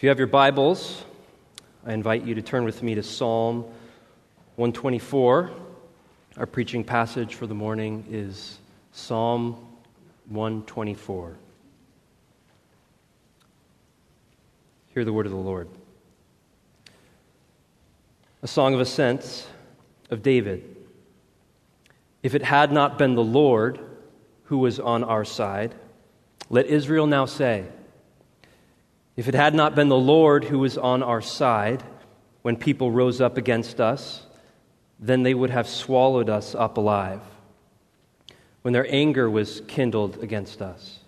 If you have your Bibles, I invite you to turn with me to Psalm 124. Our preaching passage for the morning is Psalm 124. Hear the word of the Lord. A song of ascents of David. If it had not been the Lord who was on our side, let Israel now say, if it had not been the Lord who was on our side when people rose up against us, then they would have swallowed us up alive. When their anger was kindled against us,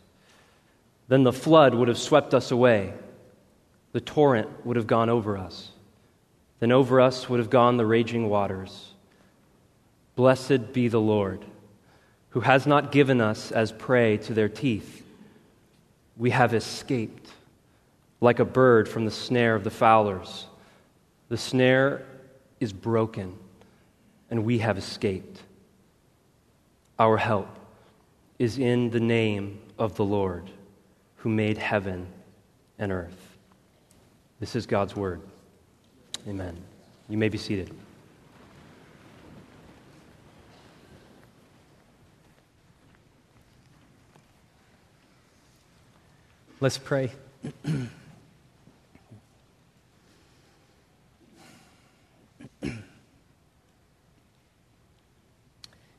then the flood would have swept us away. The torrent would have gone over us. Then over us would have gone the raging waters. Blessed be the Lord, who has not given us as prey to their teeth. We have escaped like a bird from the snare of the fowlers. The snare is broken, and we have escaped. Our help is in the name of the Lord, who made heaven and earth. This is God's word. Amen. You may be seated. Let's pray.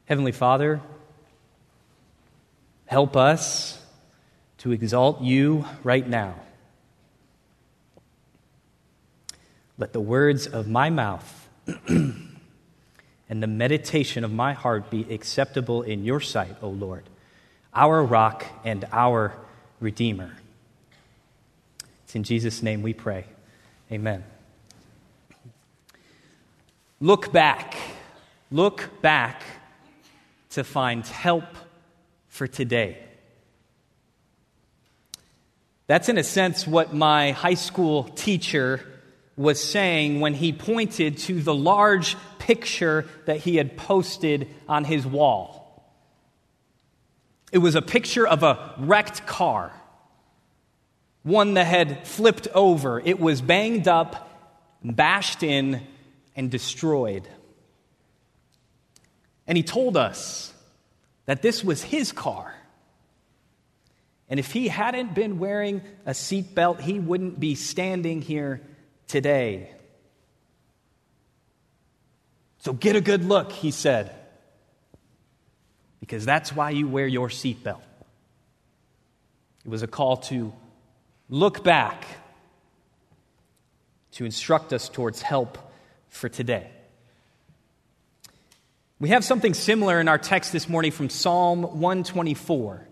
Heavenly Father, help us to exalt you right now. Let the words of my mouth and the meditation of my heart be acceptable in your sight, O Lord, our rock and our Redeemer. It's in Jesus' name we pray. Amen. Look back. Look back to find help for today. That's, in a sense, what my high school teacher was saying when he pointed to the large picture that he had posted on his wall. It was a picture of a wrecked car, one that had flipped over. It was banged up, bashed in, and destroyed. And he told us that this was his car. And if he hadn't been wearing a seatbelt, he wouldn't be standing here today. So get a good look, he said, because that's why you wear your seatbelt. It was a call to look back, to instruct us towards help for today. We have something similar in our text this morning from Psalm 124.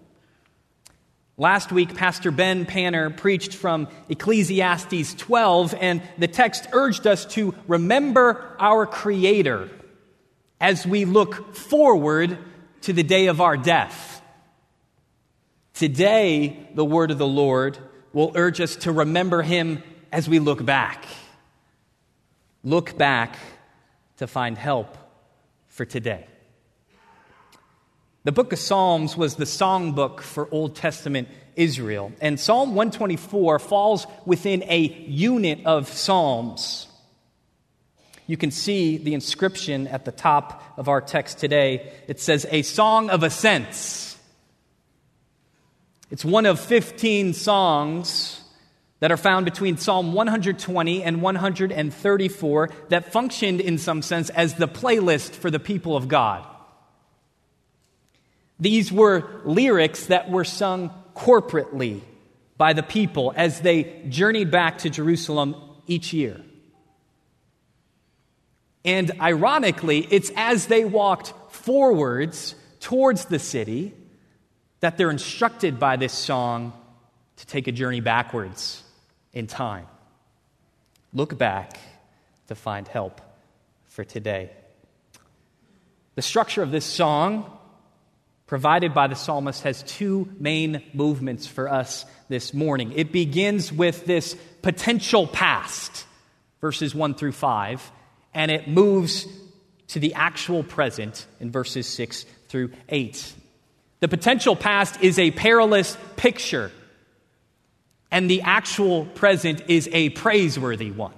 Last week, Pastor Ben Panner preached from Ecclesiastes 12, and the text urged us to remember our Creator as we look forward to the day of our death. Today, the word of the Lord will urge us to remember Him as we look back. Look back to find help for today. The book of Psalms was the songbook for Old Testament Israel, and Psalm 124 falls within a unit of Psalms. You can see the inscription at the top of our text today. It says, A Song of Ascents. It's one of 15 songs that are found between Psalm 120 and 134 that functioned in some sense as the playlist for the people of God. These were lyrics that were sung corporately by the people as they journeyed back to Jerusalem each year. And ironically, it's as they walked forwards towards the city that they're instructed by this song to take a journey backwards in time. Look back to find help for today. The structure of this song, provided by the psalmist, has two main movements for us this morning. It begins with this potential past, verses 1 through 5, and it moves to the actual present in verses 6 through 8. The potential past is a perilous picture and the actual present is a praiseworthy one.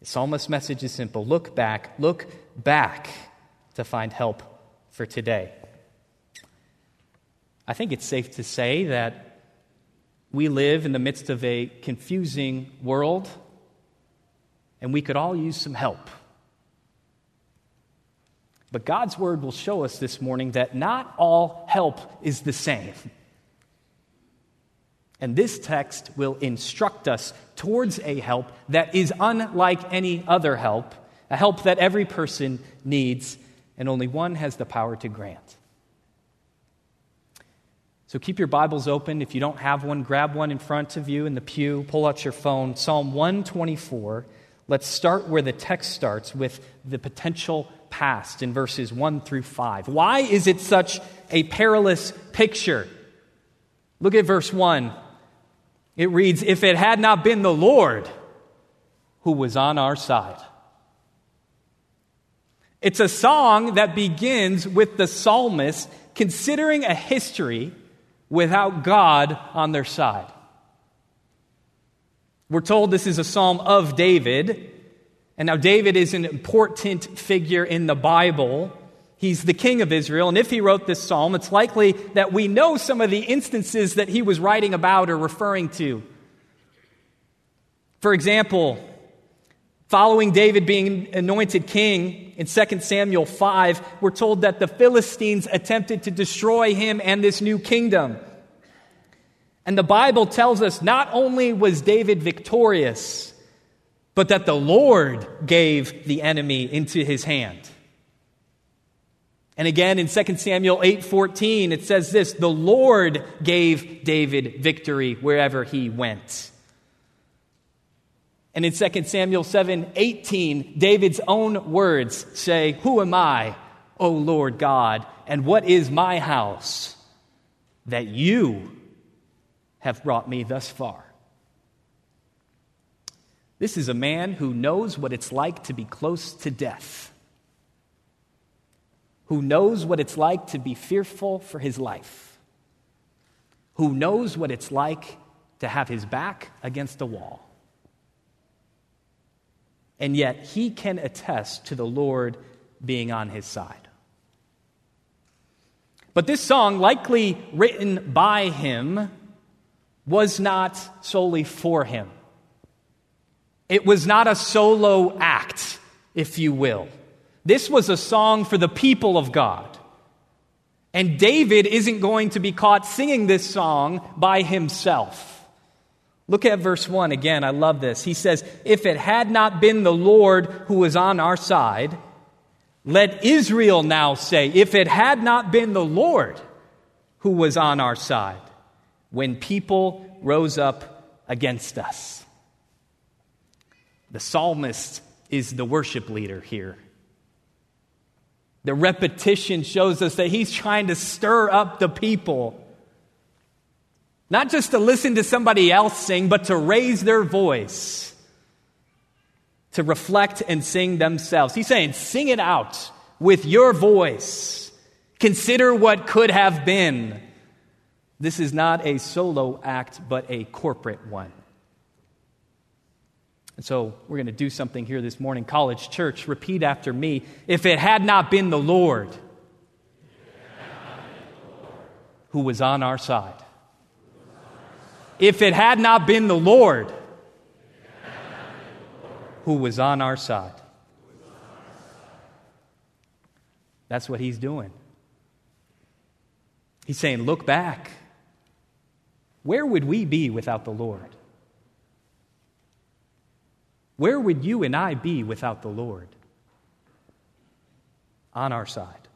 The psalmist's message is simple look back, look back to find help for today. I think it's safe to say that we live in the midst of a confusing world, and we could all use some help. But God's word will show us this morning that not all help is the same. And this text will instruct us towards a help that is unlike any other help, a help that every person needs, and only one has the power to grant. So keep your Bibles open. If you don't have one, grab one in front of you in the pew, pull out your phone. Psalm 124. Let's start where the text starts with the potential past in verses 1 through 5. Why is it such a perilous picture? Look at verse 1. It reads, If it had not been the Lord who was on our side. It's a song that begins with the psalmist considering a history without God on their side. We're told this is a psalm of David, and now, David is an important figure in the Bible. He's the king of Israel, and if he wrote this psalm, it's likely that we know some of the instances that he was writing about or referring to. For example, following David being anointed king in 2 Samuel 5, we're told that the Philistines attempted to destroy him and this new kingdom. And the Bible tells us not only was David victorious, but that the Lord gave the enemy into his hand. And again in 2 Samuel 8:14 it says this, the Lord gave David victory wherever he went. And in 2 Samuel 7:18 David's own words say, "Who am I, O Lord God, and what is my house that you have brought me thus far?" This is a man who knows what it's like to be close to death, who knows what it's like to be fearful for his life, who knows what it's like to have his back against a wall. And yet he can attest to the Lord being on his side. But this song, likely written by him, was not solely for him. It was not a solo act, if you will. This was a song for the people of God. And David isn't going to be caught singing this song by himself. Look at verse 1 again. I love this. He says, If it had not been the Lord who was on our side, let Israel now say, If it had not been the Lord who was on our side, when people rose up against us. The psalmist is the worship leader here. The repetition shows us that he's trying to stir up the people. Not just to listen to somebody else sing, but to raise their voice, to reflect and sing themselves. He's saying, sing it out with your voice. Consider what could have been. This is not a solo act, but a corporate one. And so we're going to do something here this morning. College Church, repeat after me. If it had not been the Lord, who was on our side, if it had not been the Lord who was on our side, that's what he's doing. He's saying, Look back. Where would we be without the Lord? Where would you and I be without the Lord? On our side.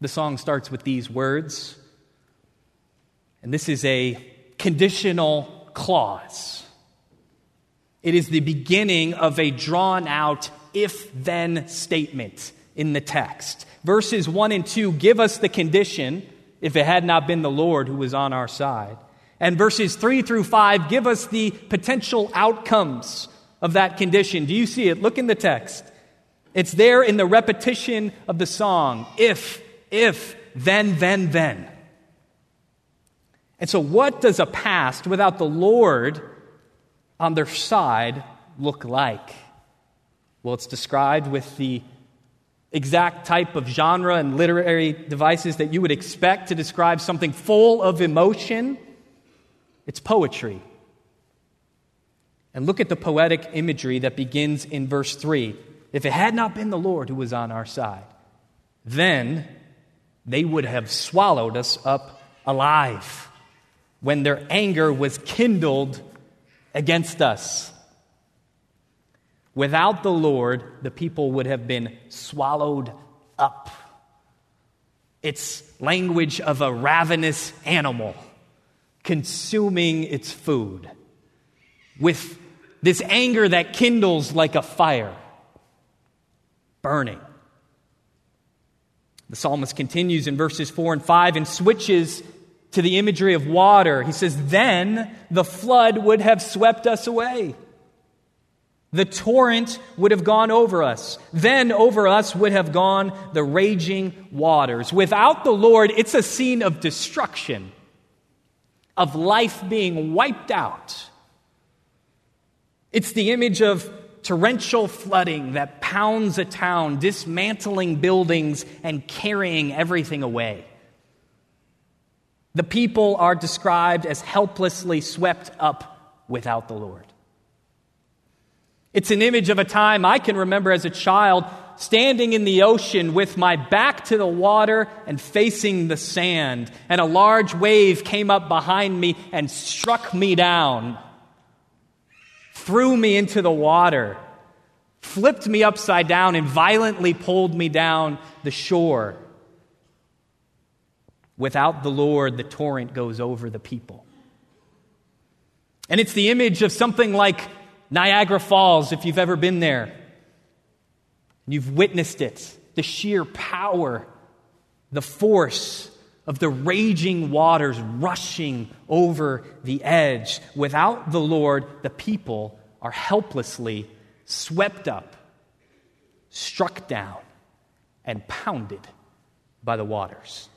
The song starts with these words, and this is a conditional clause. It is the beginning of a drawn out if then statement in the text. Verses 1 and 2 give us the condition if it had not been the Lord who was on our side. And verses 3 through 5 give us the potential outcomes of that condition. Do you see it? Look in the text. It's there in the repetition of the song if, if, then, then, then. And so, what does a past without the Lord on their side look like? Well, it's described with the exact type of genre and literary devices that you would expect to describe something full of emotion. It's poetry. And look at the poetic imagery that begins in verse 3. If it had not been the Lord who was on our side, then they would have swallowed us up alive when their anger was kindled against us. Without the Lord, the people would have been swallowed up. It's language of a ravenous animal consuming its food with this anger that kindles like a fire, burning. The psalmist continues in verses 4 and 5 and switches to the imagery of water. He says, Then the flood would have swept us away. The torrent would have gone over us. Then over us would have gone the raging waters. Without the Lord, it's a scene of destruction, of life being wiped out. It's the image of torrential flooding that pounds a town, dismantling buildings and carrying everything away. The people are described as helplessly swept up without the Lord. It's an image of a time I can remember as a child standing in the ocean with my back to the water and facing the sand, and a large wave came up behind me and struck me down threw me into the water, flipped me upside down, and violently pulled me down the shore. Without the Lord, the torrent goes over the people. And it's the image of something like Niagara Falls, if you've ever been there. You've witnessed it the sheer power, the force of the raging waters rushing over the edge. Without the Lord, the people are helplessly swept up, struck down, and pounded by the waters.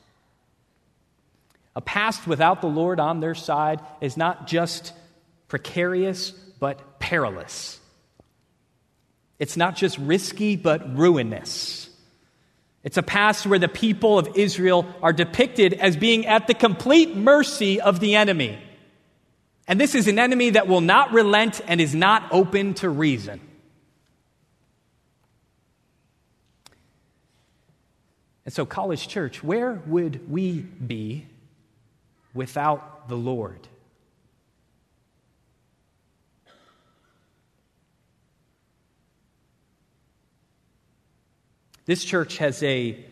A past without the Lord on their side is not just precarious, but perilous. It's not just risky, but ruinous. It's a past where the people of Israel are depicted as being at the complete mercy of the enemy. And this is an enemy that will not relent and is not open to reason. And so, College Church, where would we be without the Lord? This church has a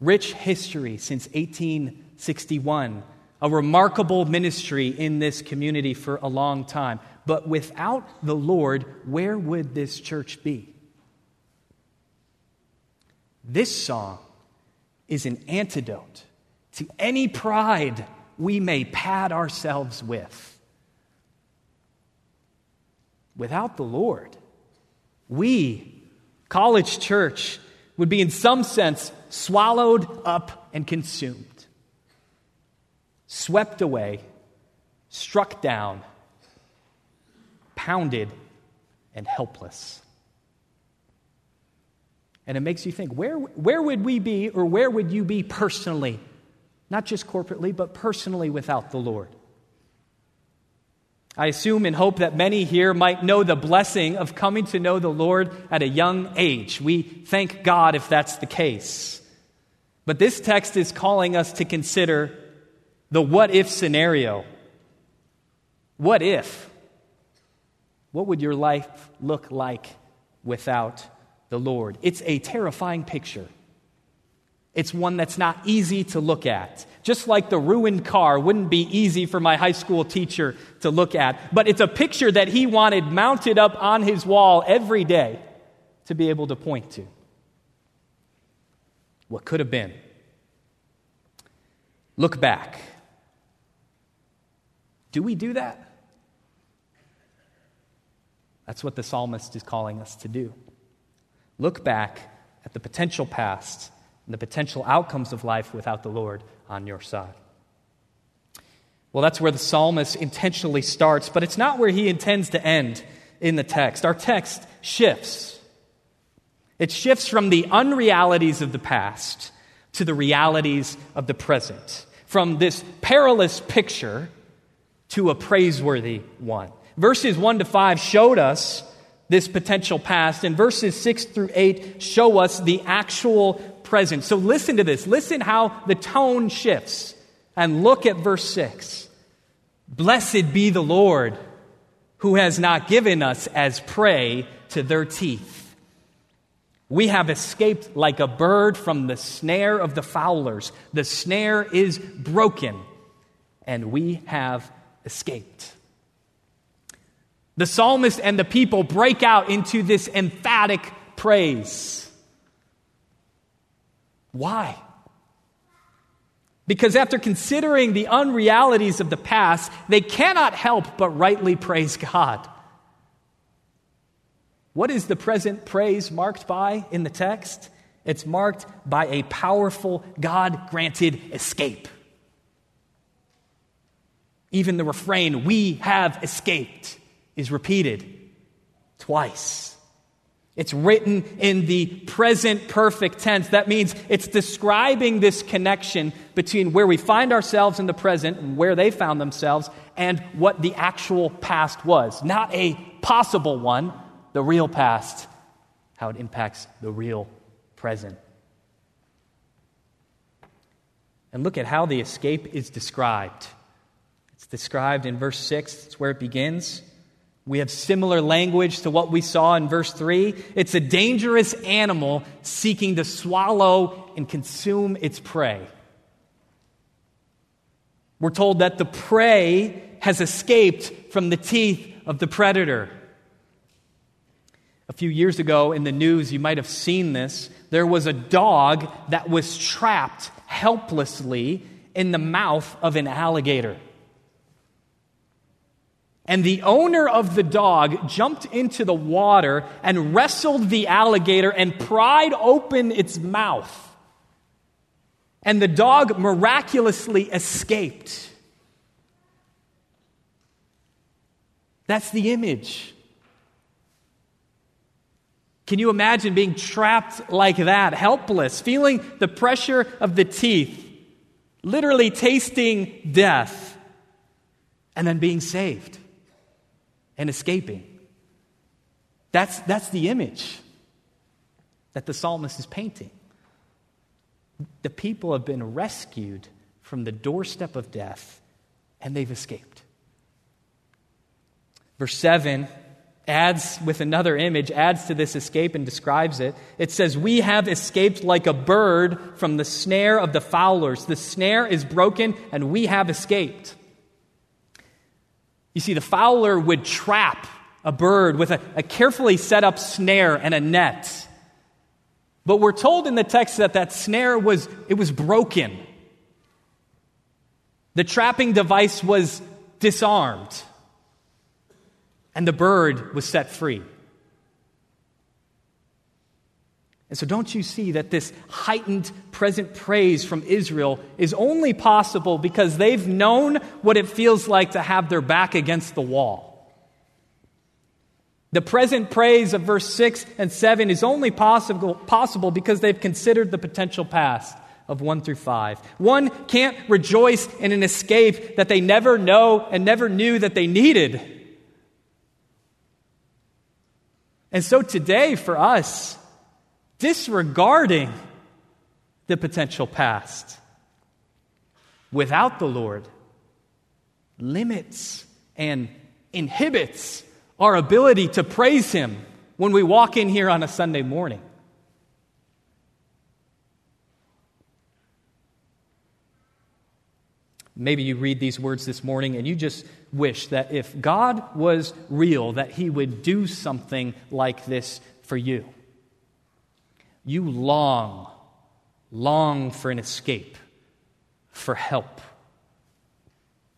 rich history since 1861, a remarkable ministry in this community for a long time. But without the Lord, where would this church be? This song is an antidote to any pride we may pad ourselves with. Without the Lord, we college church would be, in some sense, swallowed up and consumed, swept away, struck down, pounded, and helpless. And it makes you think where, where would we be, or where would you be personally? Not just corporately, but personally without the Lord. I assume and hope that many here might know the blessing of coming to know the Lord at a young age. We thank God if that's the case. But this text is calling us to consider the what if scenario. What if? What would your life look like without the Lord? It's a terrifying picture. It's one that's not easy to look at. Just like the ruined car wouldn't be easy for my high school teacher to look at, but it's a picture that he wanted mounted up on his wall every day to be able to point to. What could have been. Look back. Do we do that? That's what the psalmist is calling us to do. Look back at the potential past and the potential outcomes of life without the Lord on your side. Well, that's where the psalmist intentionally starts, but it's not where he intends to end in the text. Our text shifts. It shifts from the unrealities of the past to the realities of the present, from this perilous picture to a praiseworthy one. Verses 1 to 5 showed us this potential past, and verses 6 through 8 show us the actual present. So listen to this. Listen how the tone shifts. And look at verse 6. Blessed be the Lord who has not given us as prey to their teeth. We have escaped like a bird from the snare of the fowlers. The snare is broken, and we have escaped. The psalmist and the people break out into this emphatic praise. Why? Because after considering the unrealities of the past, they cannot help but rightly praise God. What is the present praise marked by in the text? It's marked by a powerful God granted escape. Even the refrain, we have escaped, is repeated twice. It's written in the present perfect tense. That means it's describing this connection between where we find ourselves in the present and where they found themselves and what the actual past was. Not a possible one, the real past, how it impacts the real present. And look at how the escape is described. It's described in verse 6, it's where it begins. We have similar language to what we saw in verse 3. It's a dangerous animal seeking to swallow and consume its prey. We're told that the prey has escaped from the teeth of the predator. A few years ago in the news, you might have seen this. There was a dog that was trapped helplessly in the mouth of an alligator. And the owner of the dog jumped into the water and wrestled the alligator and pried open its mouth. And the dog miraculously escaped. That's the image can you imagine being trapped like that, helpless, feeling the pressure of the teeth, literally tasting death, and then being saved and escaping? That's, that's the image that the psalmist is painting. The people have been rescued from the doorstep of death, and they've escaped. Verse 7 adds with another image, adds to this escape and describes it. It says, We have escaped like a bird from the snare of the fowlers. The snare is broken, and we have escaped. You see, the fowler would trap a bird with a, a carefully set up snare and a net. But we're told in the text that that snare was, it was broken. The trapping device was disarmed and the bird was set free. And so, don't you see that this heightened present praise from Israel is only possible because they've known what it feels like to have their back against the wall? The present praise of verse 6 and 7 is only possible, possible because they've considered the potential past of 1 through 5. One can't rejoice in an escape that they never know and never knew that they needed. And so today, for us, disregarding the potential past without the Lord limits and inhibits our ability to praise Him when we walk in here on a Sunday morning. Maybe you read these words this morning and you just wish that if God was real, that He would do something like this for you. You long, long for an escape, for help.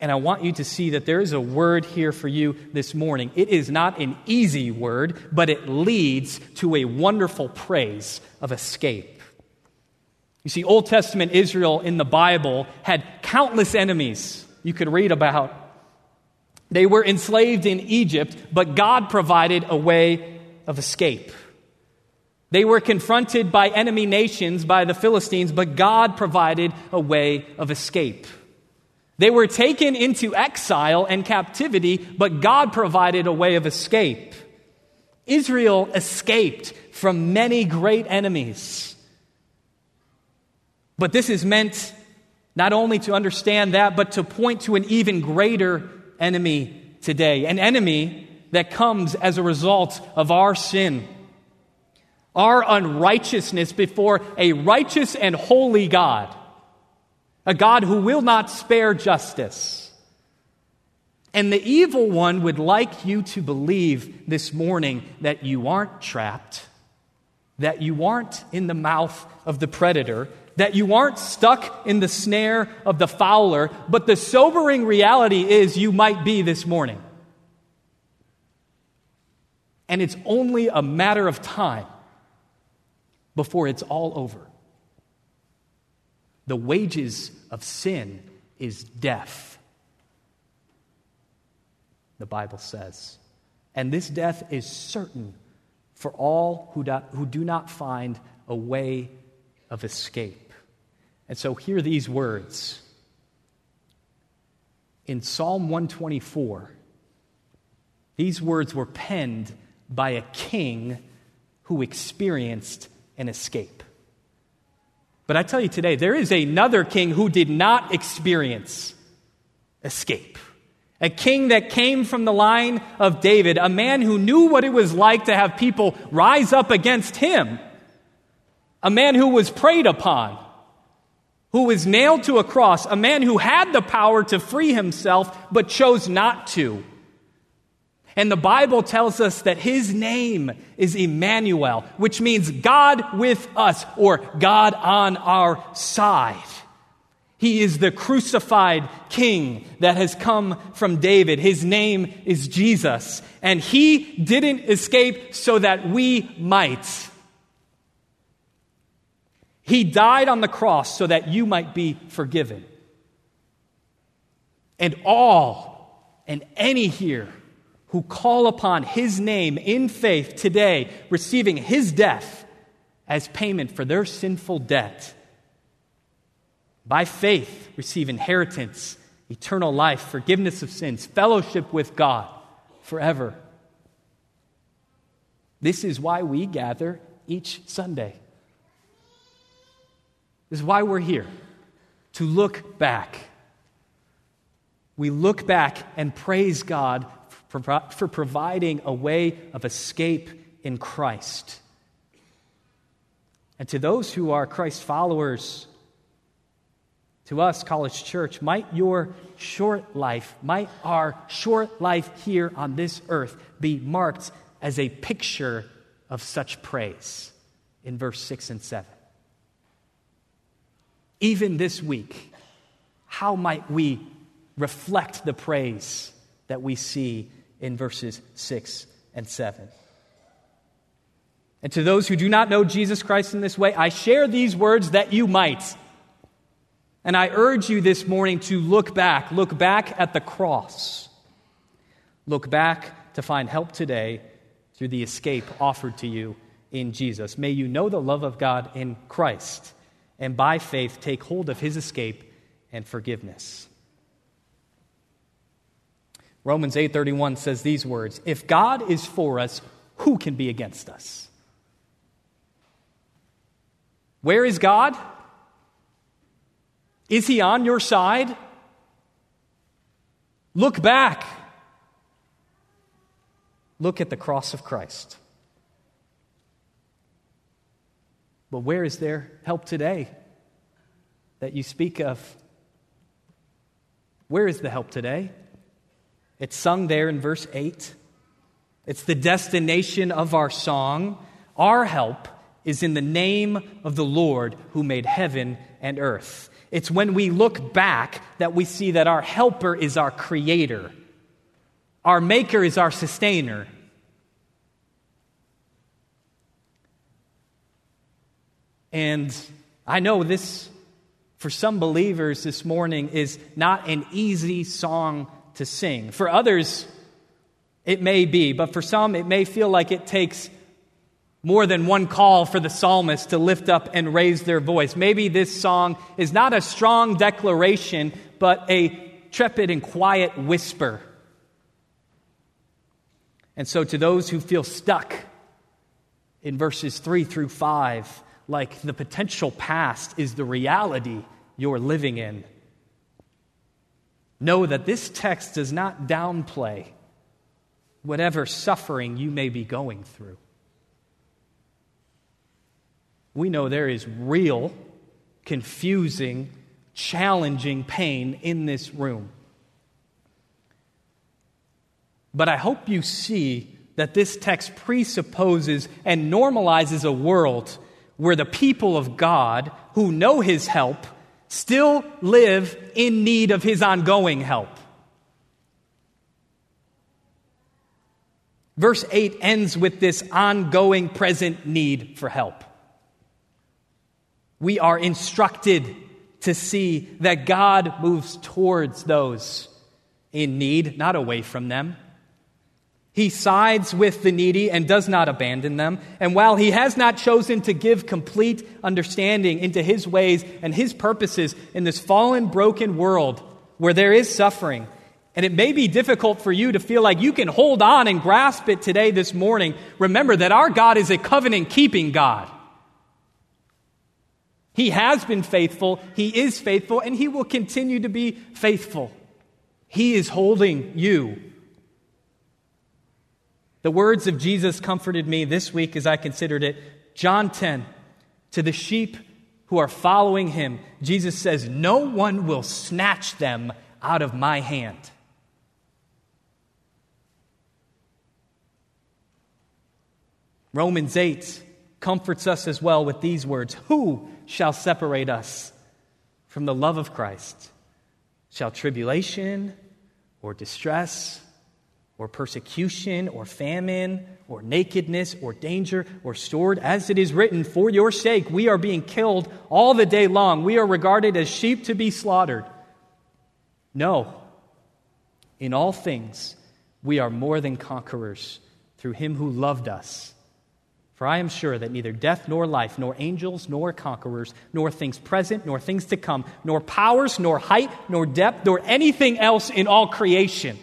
And I want you to see that there is a word here for you this morning. It is not an easy word, but it leads to a wonderful praise of escape. You see, Old Testament Israel in the Bible had countless enemies. you could read about. They were enslaved in Egypt, but God provided a way of escape. They were confronted by enemy nations, by the Philistines, but God provided a way of escape. They were taken into exile and captivity, but God provided a way of escape. Israel escaped from many great enemies. But this is meant not only to understand that, but to point to an even greater enemy today, an enemy that comes as a result of our sin, our unrighteousness before a righteous and holy God, a God who will not spare justice. And the evil one would like you to believe this morning that you aren't trapped, that you aren't in the mouth of the predator, that you aren't stuck in the snare of the fowler, but the sobering reality is you might be this morning. And it's only a matter of time before it's all over. The wages of sin is death, the Bible says. And this death is certain for all who do, who do not find a way of escape. And so, hear these words. In Psalm 124, these words were penned by a king who experienced an escape. But I tell you today, there is another king who did not experience escape. A king that came from the line of David, a man who knew what it was like to have people rise up against him a man who was preyed upon, who was nailed to a cross, a man who had the power to free himself but chose not to. And the Bible tells us that his name is Emmanuel, which means God with us or God on our side. He is the crucified king that has come from David. His name is Jesus. And he didn't escape so that we might. He died on the cross so that you might be forgiven. And all and any here who call upon his name in faith today, receiving his death as payment for their sinful debt, by faith receive inheritance, eternal life, forgiveness of sins, fellowship with God forever. This is why we gather each Sunday. This is why we're here to look back. We look back and praise God for, for providing a way of escape in Christ. And to those who are Christ followers, to us, College Church, might your short life, might our short life here on this earth be marked as a picture of such praise in verse 6 and 7 even this week, how might we reflect the praise that we see in verses 6 and 7? And to those who do not know Jesus Christ in this way, I share these words that you might. And I urge you this morning to look back, look back at the cross. Look back to find help today through the escape offered to you in Jesus. May you know the love of God in Christ and by faith take hold of his escape and forgiveness. Romans 8:31 says these words, "If God is for us, who can be against us?" Where is God? Is he on your side? Look back. Look at the cross of Christ. But where is there help today that you speak of? Where is the help today? It's sung there in verse 8. It's the destination of our song. Our help is in the name of the Lord who made heaven and earth. It's when we look back that we see that our helper is our creator, our maker is our sustainer, And I know this for some believers this morning is not an easy song to sing. For others, it may be, but for some, it may feel like it takes more than one call for the psalmist to lift up and raise their voice. Maybe this song is not a strong declaration, but a trepid and quiet whisper. And so, to those who feel stuck in verses 3 through 5, like the potential past is the reality you're living in, know that this text does not downplay whatever suffering you may be going through. We know there is real, confusing, challenging pain in this room. But I hope you see that this text presupposes and normalizes a world where the people of God who know His help still live in need of His ongoing help. Verse 8 ends with this ongoing present need for help. We are instructed to see that God moves towards those in need, not away from them. He sides with the needy and does not abandon them. And while he has not chosen to give complete understanding into his ways and his purposes in this fallen, broken world where there is suffering, and it may be difficult for you to feel like you can hold on and grasp it today, this morning, remember that our God is a covenant keeping God. He has been faithful, He is faithful, and He will continue to be faithful. He is holding you the words of Jesus comforted me this week as I considered it. John 10, to the sheep who are following him, Jesus says, No one will snatch them out of my hand. Romans 8 comforts us as well with these words Who shall separate us from the love of Christ? Shall tribulation or distress? Or persecution or famine or nakedness or danger or sword. As it is written, for your sake we are being killed all the day long. We are regarded as sheep to be slaughtered. No, in all things we are more than conquerors through him who loved us. For I am sure that neither death nor life, nor angels nor conquerors, nor things present nor things to come, nor powers, nor height, nor depth, nor anything else in all creation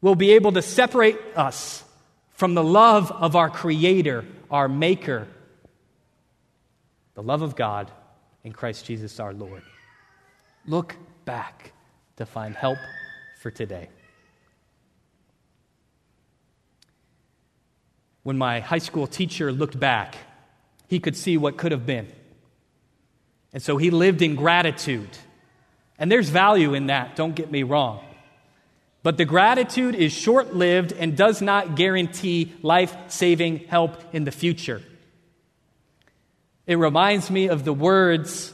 will be able to separate us from the love of our Creator, our Maker, the love of God in Christ Jesus our Lord. Look back to find help for today. When my high school teacher looked back, he could see what could have been. And so he lived in gratitude. And there's value in that, don't get me wrong. But the gratitude is short lived and does not guarantee life saving help in the future. It reminds me of the words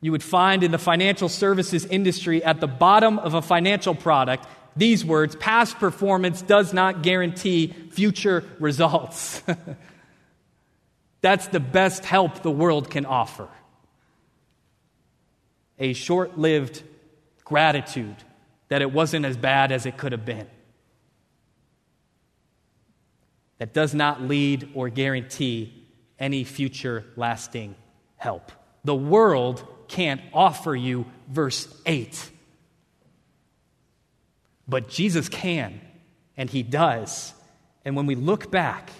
you would find in the financial services industry at the bottom of a financial product. These words past performance does not guarantee future results. That's the best help the world can offer. A short lived gratitude that it wasn't as bad as it could have been. That does not lead or guarantee any future lasting help. The world can't offer you verse 8. But Jesus can, and He does. And when we look back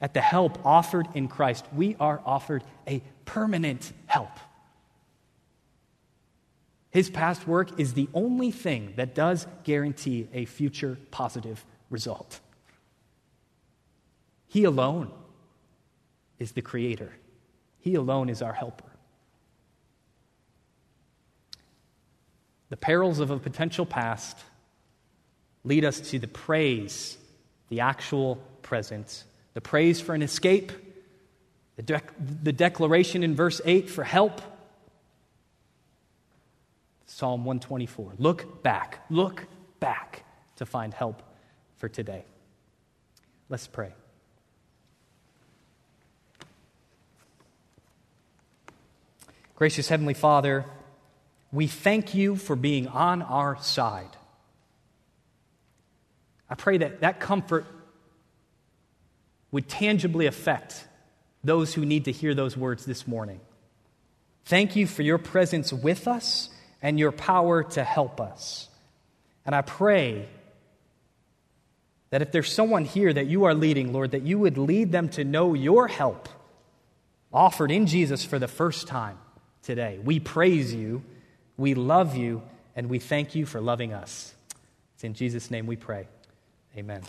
at the help offered in Christ, we are offered a permanent help. His past work is the only thing that does guarantee a future positive result. He alone is the creator, He alone is our helper. The perils of a potential past lead us to the praise, the actual present, the praise for an escape, the, the declaration in verse 8 for help Psalm 124. Look back, look back to find help for today. Let's pray. Gracious Heavenly Father, we thank you for being on our side. I pray that that comfort would tangibly affect those who need to hear those words this morning. Thank you for your presence with us and your power to help us. And I pray that if there's someone here that you are leading, Lord, that you would lead them to know your help offered in Jesus for the first time today. We praise you, we love you, and we thank you for loving us. It's in Jesus' name we pray. Amen.